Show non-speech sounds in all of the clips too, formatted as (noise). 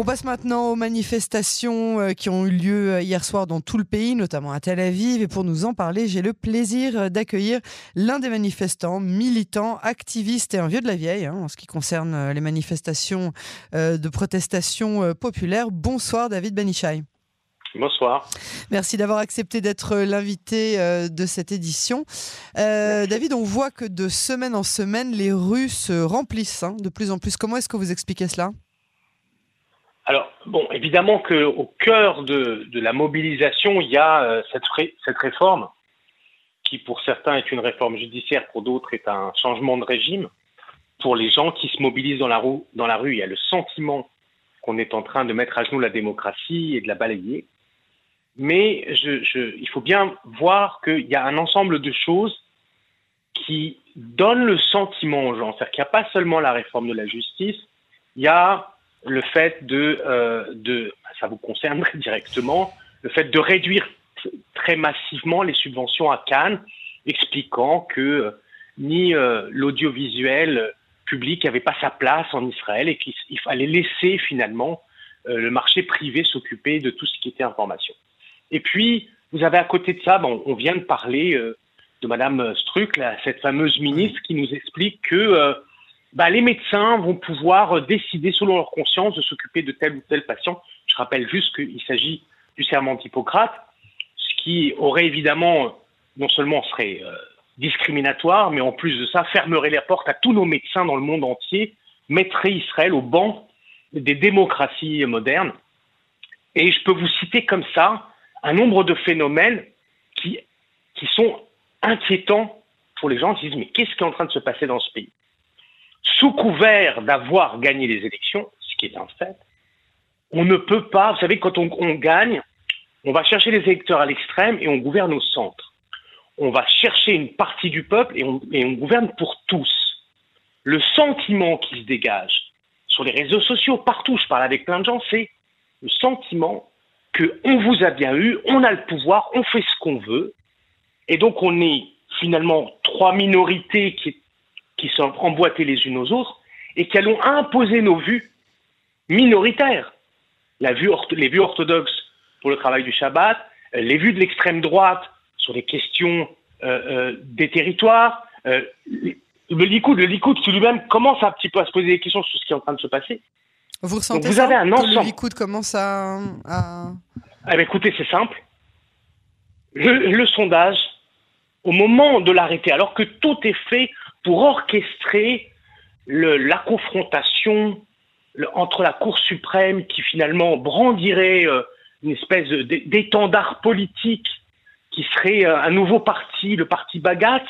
On passe maintenant aux manifestations euh, qui ont eu lieu euh, hier soir dans tout le pays, notamment à Tel Aviv. Et pour nous en parler, j'ai le plaisir euh, d'accueillir l'un des manifestants, militant, activiste et un vieux de la vieille hein, en ce qui concerne les manifestations de protestation populaire. Bonsoir David Benichai. Bonsoir. Merci d'avoir accepté d'être l'invité de cette édition. David, on voit que de semaine en semaine, les rues se remplissent hein, de plus en plus. Comment est-ce que vous expliquez cela? Alors, bon, évidemment qu'au cœur de, la mobilisation, il y a euh, cette, cette, réforme, qui pour certains est une réforme judiciaire, pour d'autres est un changement de régime. Pour les gens qui se mobilisent dans la, rue, dans la rue, il y a le sentiment qu'on est en train de mettre à genoux la démocratie et de la balayer. Mais il faut bien voir qu'il y a un ensemble de choses qui donnent le sentiment aux gens. C'est-à-dire qu'il n'y a pas seulement la réforme de la justice, il y a le fait de, euh, de, ça vous concerne (laughs) directement, le fait de réduire très massivement les subventions à Cannes, expliquant que euh, ni euh, l'audiovisuel public n'avait pas sa place en Israël et qu'il fallait laisser finalement le marché privé s'occuper de tout ce qui était information. Et puis, vous avez à côté de ça, bon, on vient de parler de Madame Struck, cette fameuse ministre qui nous explique que bah, les médecins vont pouvoir euh, décider selon leur conscience de s'occuper de tel ou tel patient. Je rappelle juste qu'il s'agit du serment d'Hippocrate, ce qui aurait évidemment, euh, non seulement serait euh, discriminatoire, mais en plus de ça, fermerait les portes à tous nos médecins dans le monde entier, mettrait Israël au banc des démocraties modernes. Et je peux vous citer comme ça un nombre de phénomènes qui, qui sont inquiétants pour les gens qui disent mais qu'est-ce qui est en train de se passer dans ce pays? Sous couvert d'avoir gagné les élections, ce qui est un fait, on ne peut pas, vous savez, quand on, gagne, on va chercher les électeurs à l'extrême et on gouverne au centre. On va chercher une partie du peuple et on, et on gouverne pour tous. Le sentiment qui se dégage sur les réseaux sociaux, partout, je parle avec plein de gens, c'est le sentiment qu'on vous a bien eu, on a le pouvoir, on fait ce qu'on veut, et donc on est finalement trois minorités qui qui sont emboîtées les unes aux autres et qui allons imposer nos vues minoritaires. La vue, les vues orthodoxes pour le travail du Shabbat, euh, les vues de l'extrême droite sur les questions euh, euh, des territoires. le Likoud, le Likoud qui lui-même commence un petit peu à se poser des questions sur ce qui est en train de se passer. Vous ressentez vous avez un ensemble. le Likoud commence à... Eh ben, écoutez, c'est simple. le sondage, au moment de l'arrêter, alors que tout est fait pour orchestrer la confrontation entre la Cour suprême qui finalement brandirait euh, une espèce d'étendard politique qui serait euh, un nouveau parti, le parti Bagat,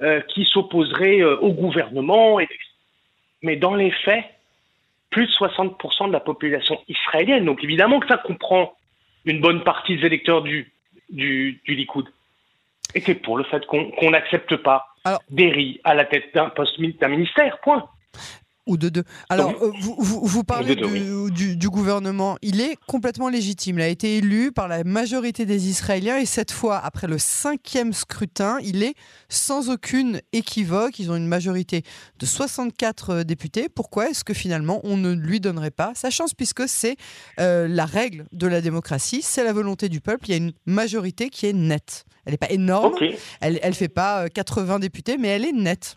euh, qui s'opposerait au gouvernement. Mais dans les faits, plus de 60% de la population israélienne, donc évidemment que ça comprend une bonne partie des électeurs du, du, du Likoud, était pour le fait qu'on n'accepte pas alors, à la tête d'un poste d'un ministère, point. Ou de deux. Alors, euh, vous, vous, parlez du, gouvernement. Il est complètement légitime. Il a été élu par la majorité des Israéliens et cette fois, après le cinquième scrutin, il est sans aucune équivoque. Ils ont une majorité de 64 euh, députés. Pourquoi est-ce que finalement on ne lui donnerait pas sa chance puisque c'est euh, la règle de la démocratie, c'est la volonté du peuple. Il y a une majorité qui est nette. Elle n'est pas énorme. Elle ne fait pas 80 députés, mais elle est nette.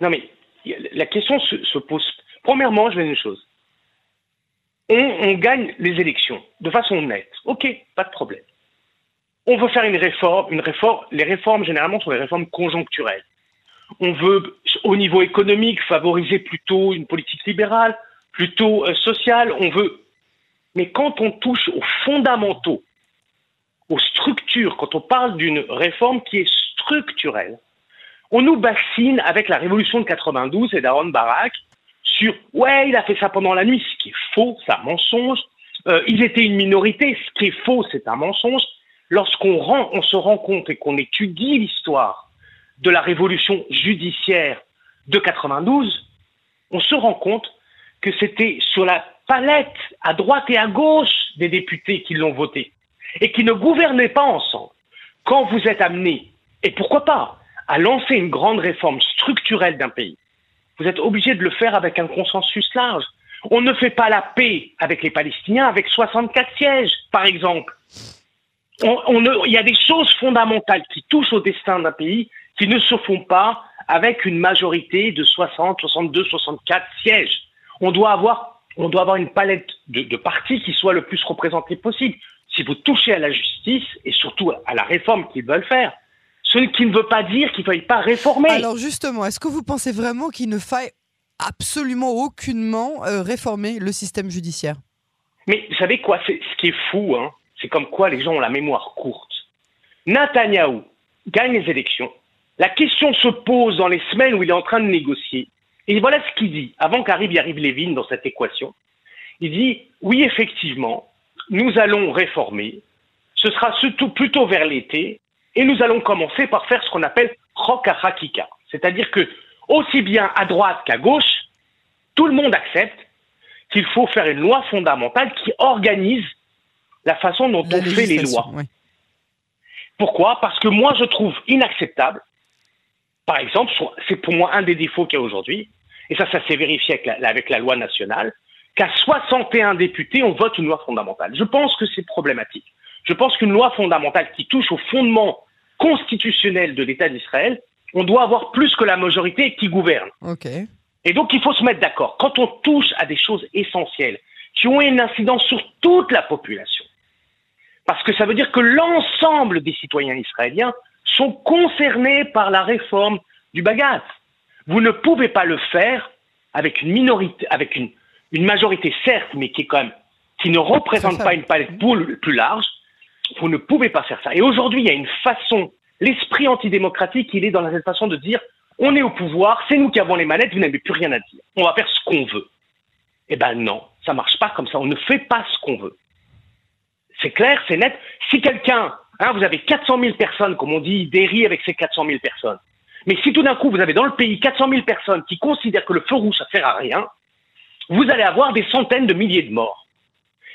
Non mais la question se, pose. Premièrement, je vais dire une chose. On, gagne les élections de façon nette. Ok, pas de problème. On veut faire une réforme, une réforme. Les réformes, généralement, sont des réformes conjoncturelles. On veut, au niveau économique, favoriser plutôt une politique libérale, plutôt euh, sociale. On veut. Mais quand on touche aux fondamentaux, aux structures, quand on parle d'une réforme qui est structurelle, on nous bassine avec la révolution de 92 et d'Aaron Barak sur ouais, il a fait ça pendant la nuit, ce qui est faux, c'est un mensonge. Euh, ils étaient une minorité, ce qui est faux, c'est un mensonge. Lorsqu'on on se rend compte et qu'on étudie l'histoire de la révolution judiciaire de 92, on se rend compte que c'était sur la palette à droite et à gauche des députés qui l'ont voté et qui ne gouvernaient pas ensemble. Quand vous êtes amené, et pourquoi pas, à lancer une grande réforme structurelle d'un pays, vous êtes obligé de le faire avec un consensus large. On ne fait pas la paix avec les Palestiniens avec 64 sièges, par exemple. il y a des choses fondamentales qui touchent au destin d'un pays qui ne se font pas avec une majorité de 60, 62, 64 sièges. On doit avoir, on doit avoir une palette de, de partis qui soit le plus représentés possible. Si vous touchez à la justice et surtout à la réforme qu'ils veulent faire, ce qui ne veut pas dire qu'il ne faille pas réformer. Alors justement, est-ce que vous pensez vraiment qu'il ne faille absolument aucunement euh, réformer le système judiciaire? Mais vous savez quoi? Ce qui est fou, hein, c'est comme quoi les gens ont la mémoire courte. Netanyahou gagne les élections. La question se pose dans les semaines où il est en train de négocier. Et voilà ce qu'il dit, avant qu'arrive Yariv Levin dans cette équation. Il dit, oui, effectivement, nous allons réformer. Ce sera surtout plutôt vers l'été. Et nous allons commencer par faire ce qu'on appelle Hakika. C'est-à-dire que, aussi bien à droite qu'à gauche, tout le monde accepte qu'il faut faire une loi fondamentale qui organise la façon dont on fait les lois. Pourquoi? Parce que moi, je trouve inacceptable, par exemple, c'est pour moi un des défauts qu'il y a aujourd'hui, et ça, ça s'est vérifié avec la, avec la loi nationale, qu'à 61 députés, on vote une loi fondamentale. Je pense que c'est problématique. Je pense qu'une loi fondamentale qui touche au fondement constitutionnel de l'État d'Israël, on doit avoir plus que la majorité qui gouverne. Et donc il faut se mettre d'accord. Quand on touche à des choses essentielles qui ont une incidence sur toute la population, parce que ça veut dire que l'ensemble des citoyens israéliens sont concernés par la réforme du Bagat. Vous ne pouvez pas le faire avec une minorité, avec une, une majorité certes, mais qui est quand même qui ne représente pas une palette plus large, vous ne pouvez pas faire ça. Et aujourd'hui, il y a une façon, l'esprit antidémocratique, il est dans cette façon de dire on est au pouvoir, c'est nous qui avons les manettes, vous n'avez plus rien à dire. On va faire ce qu'on veut. Eh ben non, ça marche pas comme ça. On ne fait pas ce qu'on veut. C'est clair, c'est net. Si quelqu'un, hein, vous avez 400 000 personnes, comme on dit, dérit avec ces 400 000 personnes. Mais si tout d'un coup, vous avez dans le pays 400 000 personnes qui considèrent que le feu rouge, ça sert à rien, vous allez avoir des centaines de milliers de morts.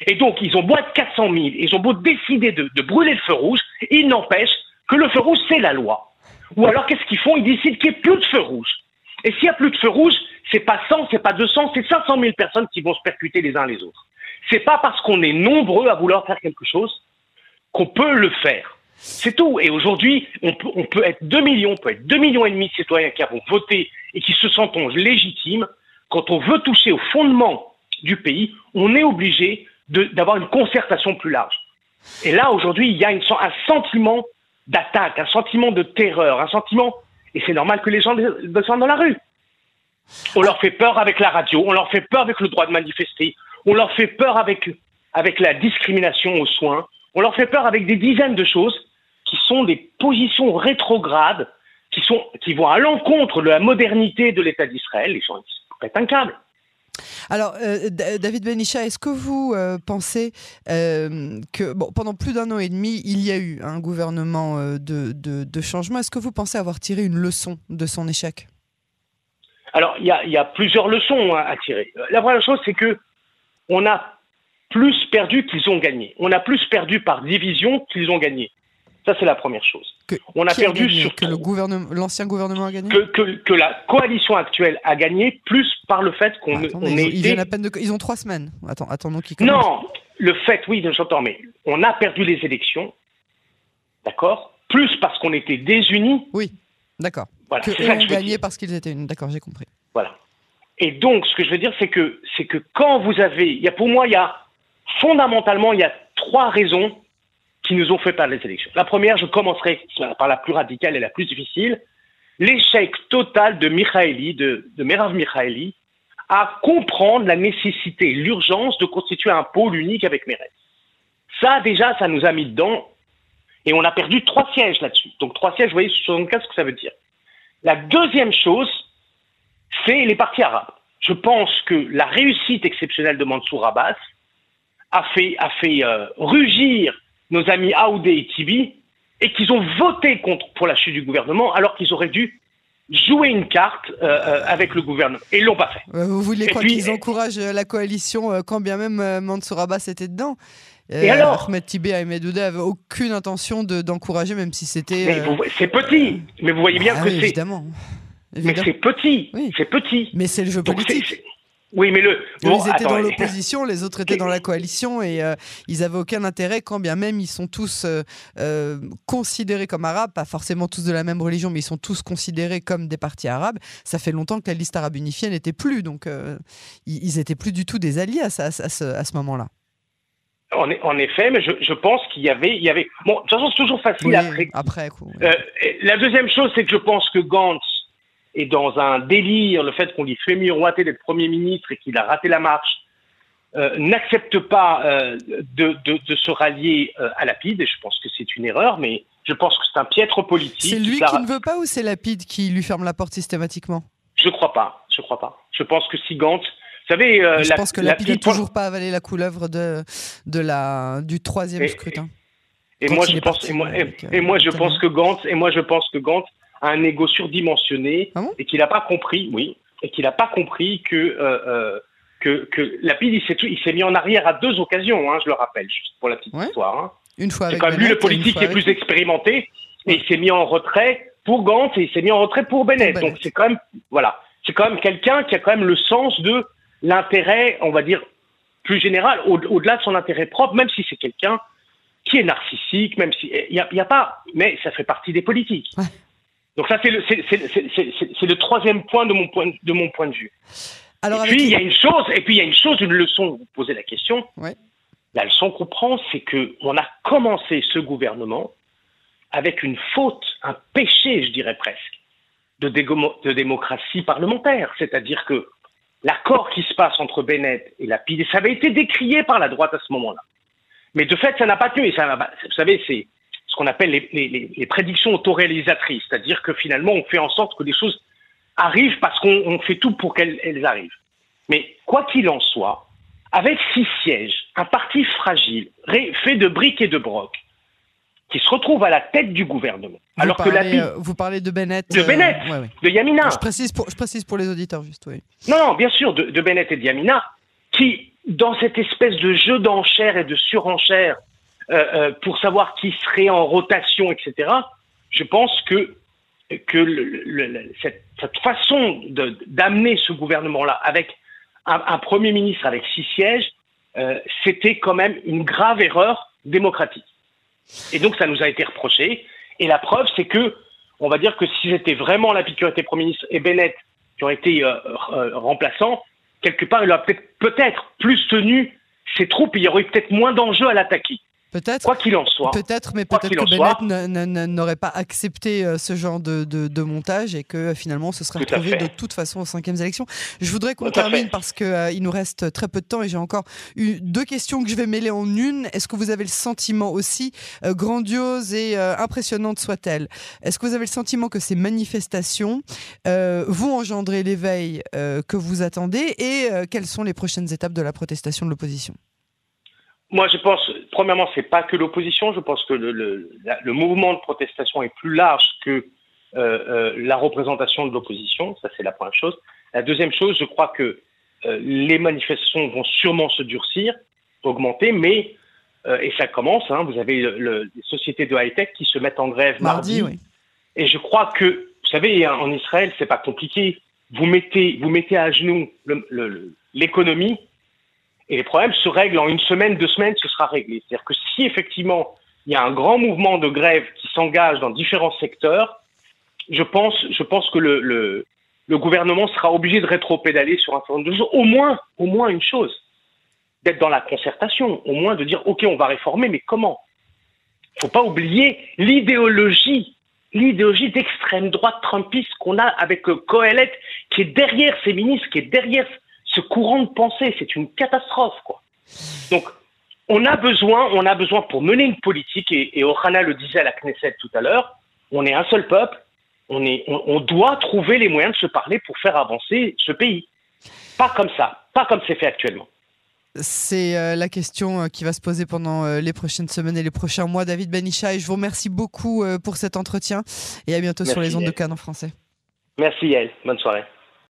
Et donc, ils ont beau être 400 000, ils ont beau décider de, brûler le feu rouge, il n'empêche que le feu rouge, c'est la loi. Ou alors, qu'est-ce qu'ils font? Ils décident qu'il n'y ait plus de feu rouge. Et s'il n'y a plus de feu rouge, c'est pas 100, c'est pas 200, c'est 500 000 personnes qui vont se percuter les uns les autres. C'est pas parce qu'on est nombreux à vouloir faire quelque chose qu'on peut le faire. C'est tout. Et aujourd'hui, on peut, on peut, être 2 millions, on peut être 2 millions et demi de citoyens qui avons voté et qui se sentent légitimes. Quand on veut toucher au fondement du pays, on est obligé d'avoir une concertation plus large. Et là, aujourd'hui, il y a une, un sentiment d'attaque, un sentiment de terreur, un sentiment, et c'est normal que les gens descendent dans la rue. On leur fait peur avec la radio, on leur fait peur avec le droit de manifester, on leur fait peur avec, avec la discrimination aux soins, on leur fait peur avec des dizaines de choses qui sont des positions rétrogrades, qui, sont, qui vont à l'encontre de la modernité de l'État d'Israël. Les gens ils un câble. Alors, euh, David Benisha, est-ce que vous euh, pensez euh, que pendant plus d'un an et demi, il y a eu un gouvernement de, de, changement Est-ce que vous pensez avoir tiré une leçon de son échec? Alors, il y, a, plusieurs leçons à, tirer. La première chose, c'est que on a plus perdu qu'ils ont gagné. On a plus perdu par division qu'ils ont gagné. Ça, c'est la première chose. on a perdu sur que le gouvernement, l'ancien gouvernement a gagné. Que, la coalition actuelle a gagné, plus par le fait qu'on ah, ils, peine ils ont trois semaines. Attends, attendons qu'ils Non, le fait, oui, j'entends, mais on a perdu les élections, d'accord. Plus parce qu'on était désunis. Oui, d'accord. Voilà, que ont gagné parce qu'ils étaient. D'accord, j'ai compris. Voilà. Et donc, ce que je veux dire, c'est que, c'est que quand vous avez, il y a pour moi, il y a fondamentalement, il y a trois raisons qui nous ont fait perdre les élections. La première, je commencerai par la plus radicale et la plus difficile, l'échec total de Mikhaili, de, Merav à comprendre la nécessité, l'urgence de constituer un pôle unique avec Meretz. Ça, déjà, ça nous a mis dedans, et on a perdu trois sièges là-dessus. Donc trois sièges, vous voyez, sur 64, ce que ça veut dire. La deuxième chose, c'est les partis arabes. Je pense que la réussite exceptionnelle de Mansour Abbas a fait, a fait euh, rugir nos amis Aoudé et Tibi, et qu'ils ont voté contre pour la chute du gouvernement, alors qu'ils auraient dû jouer une carte euh, euh, avec le gouvernement. Et ils l'ont pas fait. Vous voulez quoi qu'ils encouragent euh, la coalition quand bien même Mansour Abbas était dedans? Et alors Ahmed Tibé et Ahmed Oudé n'avaient aucune intention d'encourager, même si c'était. C'est petit, mais vous voyez bien ah que c'est. Évidemment. Mais c'est petit, c'est petit. Mais c'est le jeu politique. Oui, mais le. ils étaient dans l'opposition, les autres étaient dans la coalition et euh, ils avaient aucun intérêt, quand bien même ils sont tous euh, euh, considérés comme arabes, pas forcément tous de la même religion, mais ils sont tous considérés comme des partis arabes. Ça fait longtemps que la liste arabe unifiée n'était plus, donc ils, étaient plus du tout des alliés à, ce, moment-là. En, effet, mais je, pense qu'il y avait, il y avait. Bon, de toute façon, c'est toujours facile après. Après, la deuxième chose, c'est que je pense que Gantz et dans un délire, le fait qu'on lui fait miroiter d'être Premier ministre et qu'il a raté la marche, euh, n'accepte pas euh, de, de, se rallier euh, à Lapide, et je pense que c'est une erreur, mais je pense que c'est un piètre politique. C'est lui qui, ne veut pas ou c'est Lapide qui lui ferme la porte systématiquement? Je crois pas, je crois pas. Je pense que si Gantz, vous savez, je pense que Lapide n'a toujours pas avalé la couleuvre de, de la, du troisième scrutin. Et moi, je pense, et moi, et moi, je pense que Gantz, et moi, je pense que Gantz un ego surdimensionné ah et qu'il n'a pas compris, oui, et qu'il n'a pas compris que, euh, euh, que, que Lapide, il s'est mis en arrière à deux occasions, hein, je le rappelle, juste pour la petite histoire. Hein. Une fois C'est quand même lui le politique qui est plus expérimenté, et il s'est mis en retrait pour Gantz et il s'est mis en retrait pour Bennett. Donc c'est quand même, voilà, c'est quand même quelqu'un qui a quand même le sens de l'intérêt, on va dire, plus général, au-delà de son intérêt propre, même si c'est quelqu'un qui est narcissique, même si il n'y a, a, pas, mais ça fait partie des politiques. Donc ça, c'est le, troisième point de mon point de, mon point de vue. Alors et puis, il y a une chose, et puis il y a une chose, une leçon, vous posez la question. La leçon qu'on prend, c'est qu'on a commencé ce gouvernement avec une faute, un péché, je dirais presque, de, de démocratie parlementaire. C'est-à-dire que l'accord qui se passe entre Bennett et Lapide, ça avait été décrié par la droite à ce moment-là. Mais de fait, ça n'a pas tenu. Et ça, vous savez, c'est ce qu'on appelle les, prédictions autoréalisatrices, c'est-à-dire que finalement on fait en sorte que les choses arrivent parce qu'on fait tout pour qu'elles arrivent. Mais quoi qu'il en soit, avec six sièges, un parti fragile, fait de briques et de brocs, qui se retrouve à la tête du gouvernement. Vous alors que la euh, vous parlez de Bennett, de Bennett, euh, de Yamina. Je précise pour, je précise pour les auditeurs juste, oui. Non, non, bien sûr, de, de Bennett et de Yamina, qui dans cette espèce de jeu d'enchères et de surenchères pour savoir qui serait en rotation, etc. Je pense que que cette, façon d'amener ce gouvernement-là avec un, premier ministre avec six sièges, euh, c'était quand même une grave erreur démocratique. Et donc ça nous a été reproché. Et la preuve, c'est que, on va dire que si c'était vraiment la qui aurait Premier ministre et Bennett qui aurait été remplaçant, quelque part, il aurait peut-être peut-être plus tenu ses troupes, il y aurait peut-être moins d'enjeux à l'attaquer. Peut-être. Quoi qu'il en soit. Peut-être, mais peut-être que Bennett n'aurait pas accepté euh, ce genre de, de, montage et que euh, finalement ce serait retrouvé de toute façon aux cinquièmes élections. Je voudrais qu'on termine parce qu'il euh, il nous reste très peu de temps et j'ai encore eu deux questions que je vais mêler en une. Est-ce que vous avez le sentiment aussi, grandiose et impressionnante soit-elle, est-ce que vous avez le sentiment que ces manifestations vont engendrer l'éveil que vous attendez et quelles sont les prochaines étapes de la protestation de l'opposition? Moi, je pense, premièrement, c'est pas que l'opposition. Je pense que le, le, le, mouvement de protestation est plus large que euh, euh, la représentation de l'opposition. Ça, c'est la première chose. La deuxième chose, je crois que euh, les manifestations vont sûrement se durcir, augmenter, mais euh, et ça commence. Hein, vous avez le, les sociétés de high tech qui se mettent en grève mardi. oui. Et je crois que, vous savez, en Israël, c'est pas compliqué. Vous mettez, vous mettez à genoux l'économie et les problèmes se règlent en une semaine, deux semaines, ce sera réglé. C'est-à-dire que si effectivement il y a un grand mouvement de grève qui s'engage dans différents secteurs, je pense, je pense que le, gouvernement sera obligé de rétro-pédaler sur un certain nombre de choses. Au moins, au moins une chose, d'être dans la concertation, au moins de dire ok, on va réformer, mais comment? Il faut pas oublier l'idéologie, l'idéologie d'extrême droite trumpiste qu'on a avec Coelet, qui est derrière ces ministres, qui est derrière ce courant de pensée, c'est une catastrophe, quoi. Donc, on a besoin, on a besoin pour mener une politique, et, et Ohana le disait à la Knesset tout à l'heure, on est un seul peuple, on, est, on, doit trouver les moyens de se parler pour faire avancer ce pays. Pas comme ça, pas comme c'est fait actuellement. C'est euh, la question euh, qui va se poser pendant euh, les prochaines semaines et les prochains mois. David Benicha, et je vous remercie beaucoup pour cet entretien et à bientôt sur les ondes de Cannes en français. Merci Yael, bonne soirée.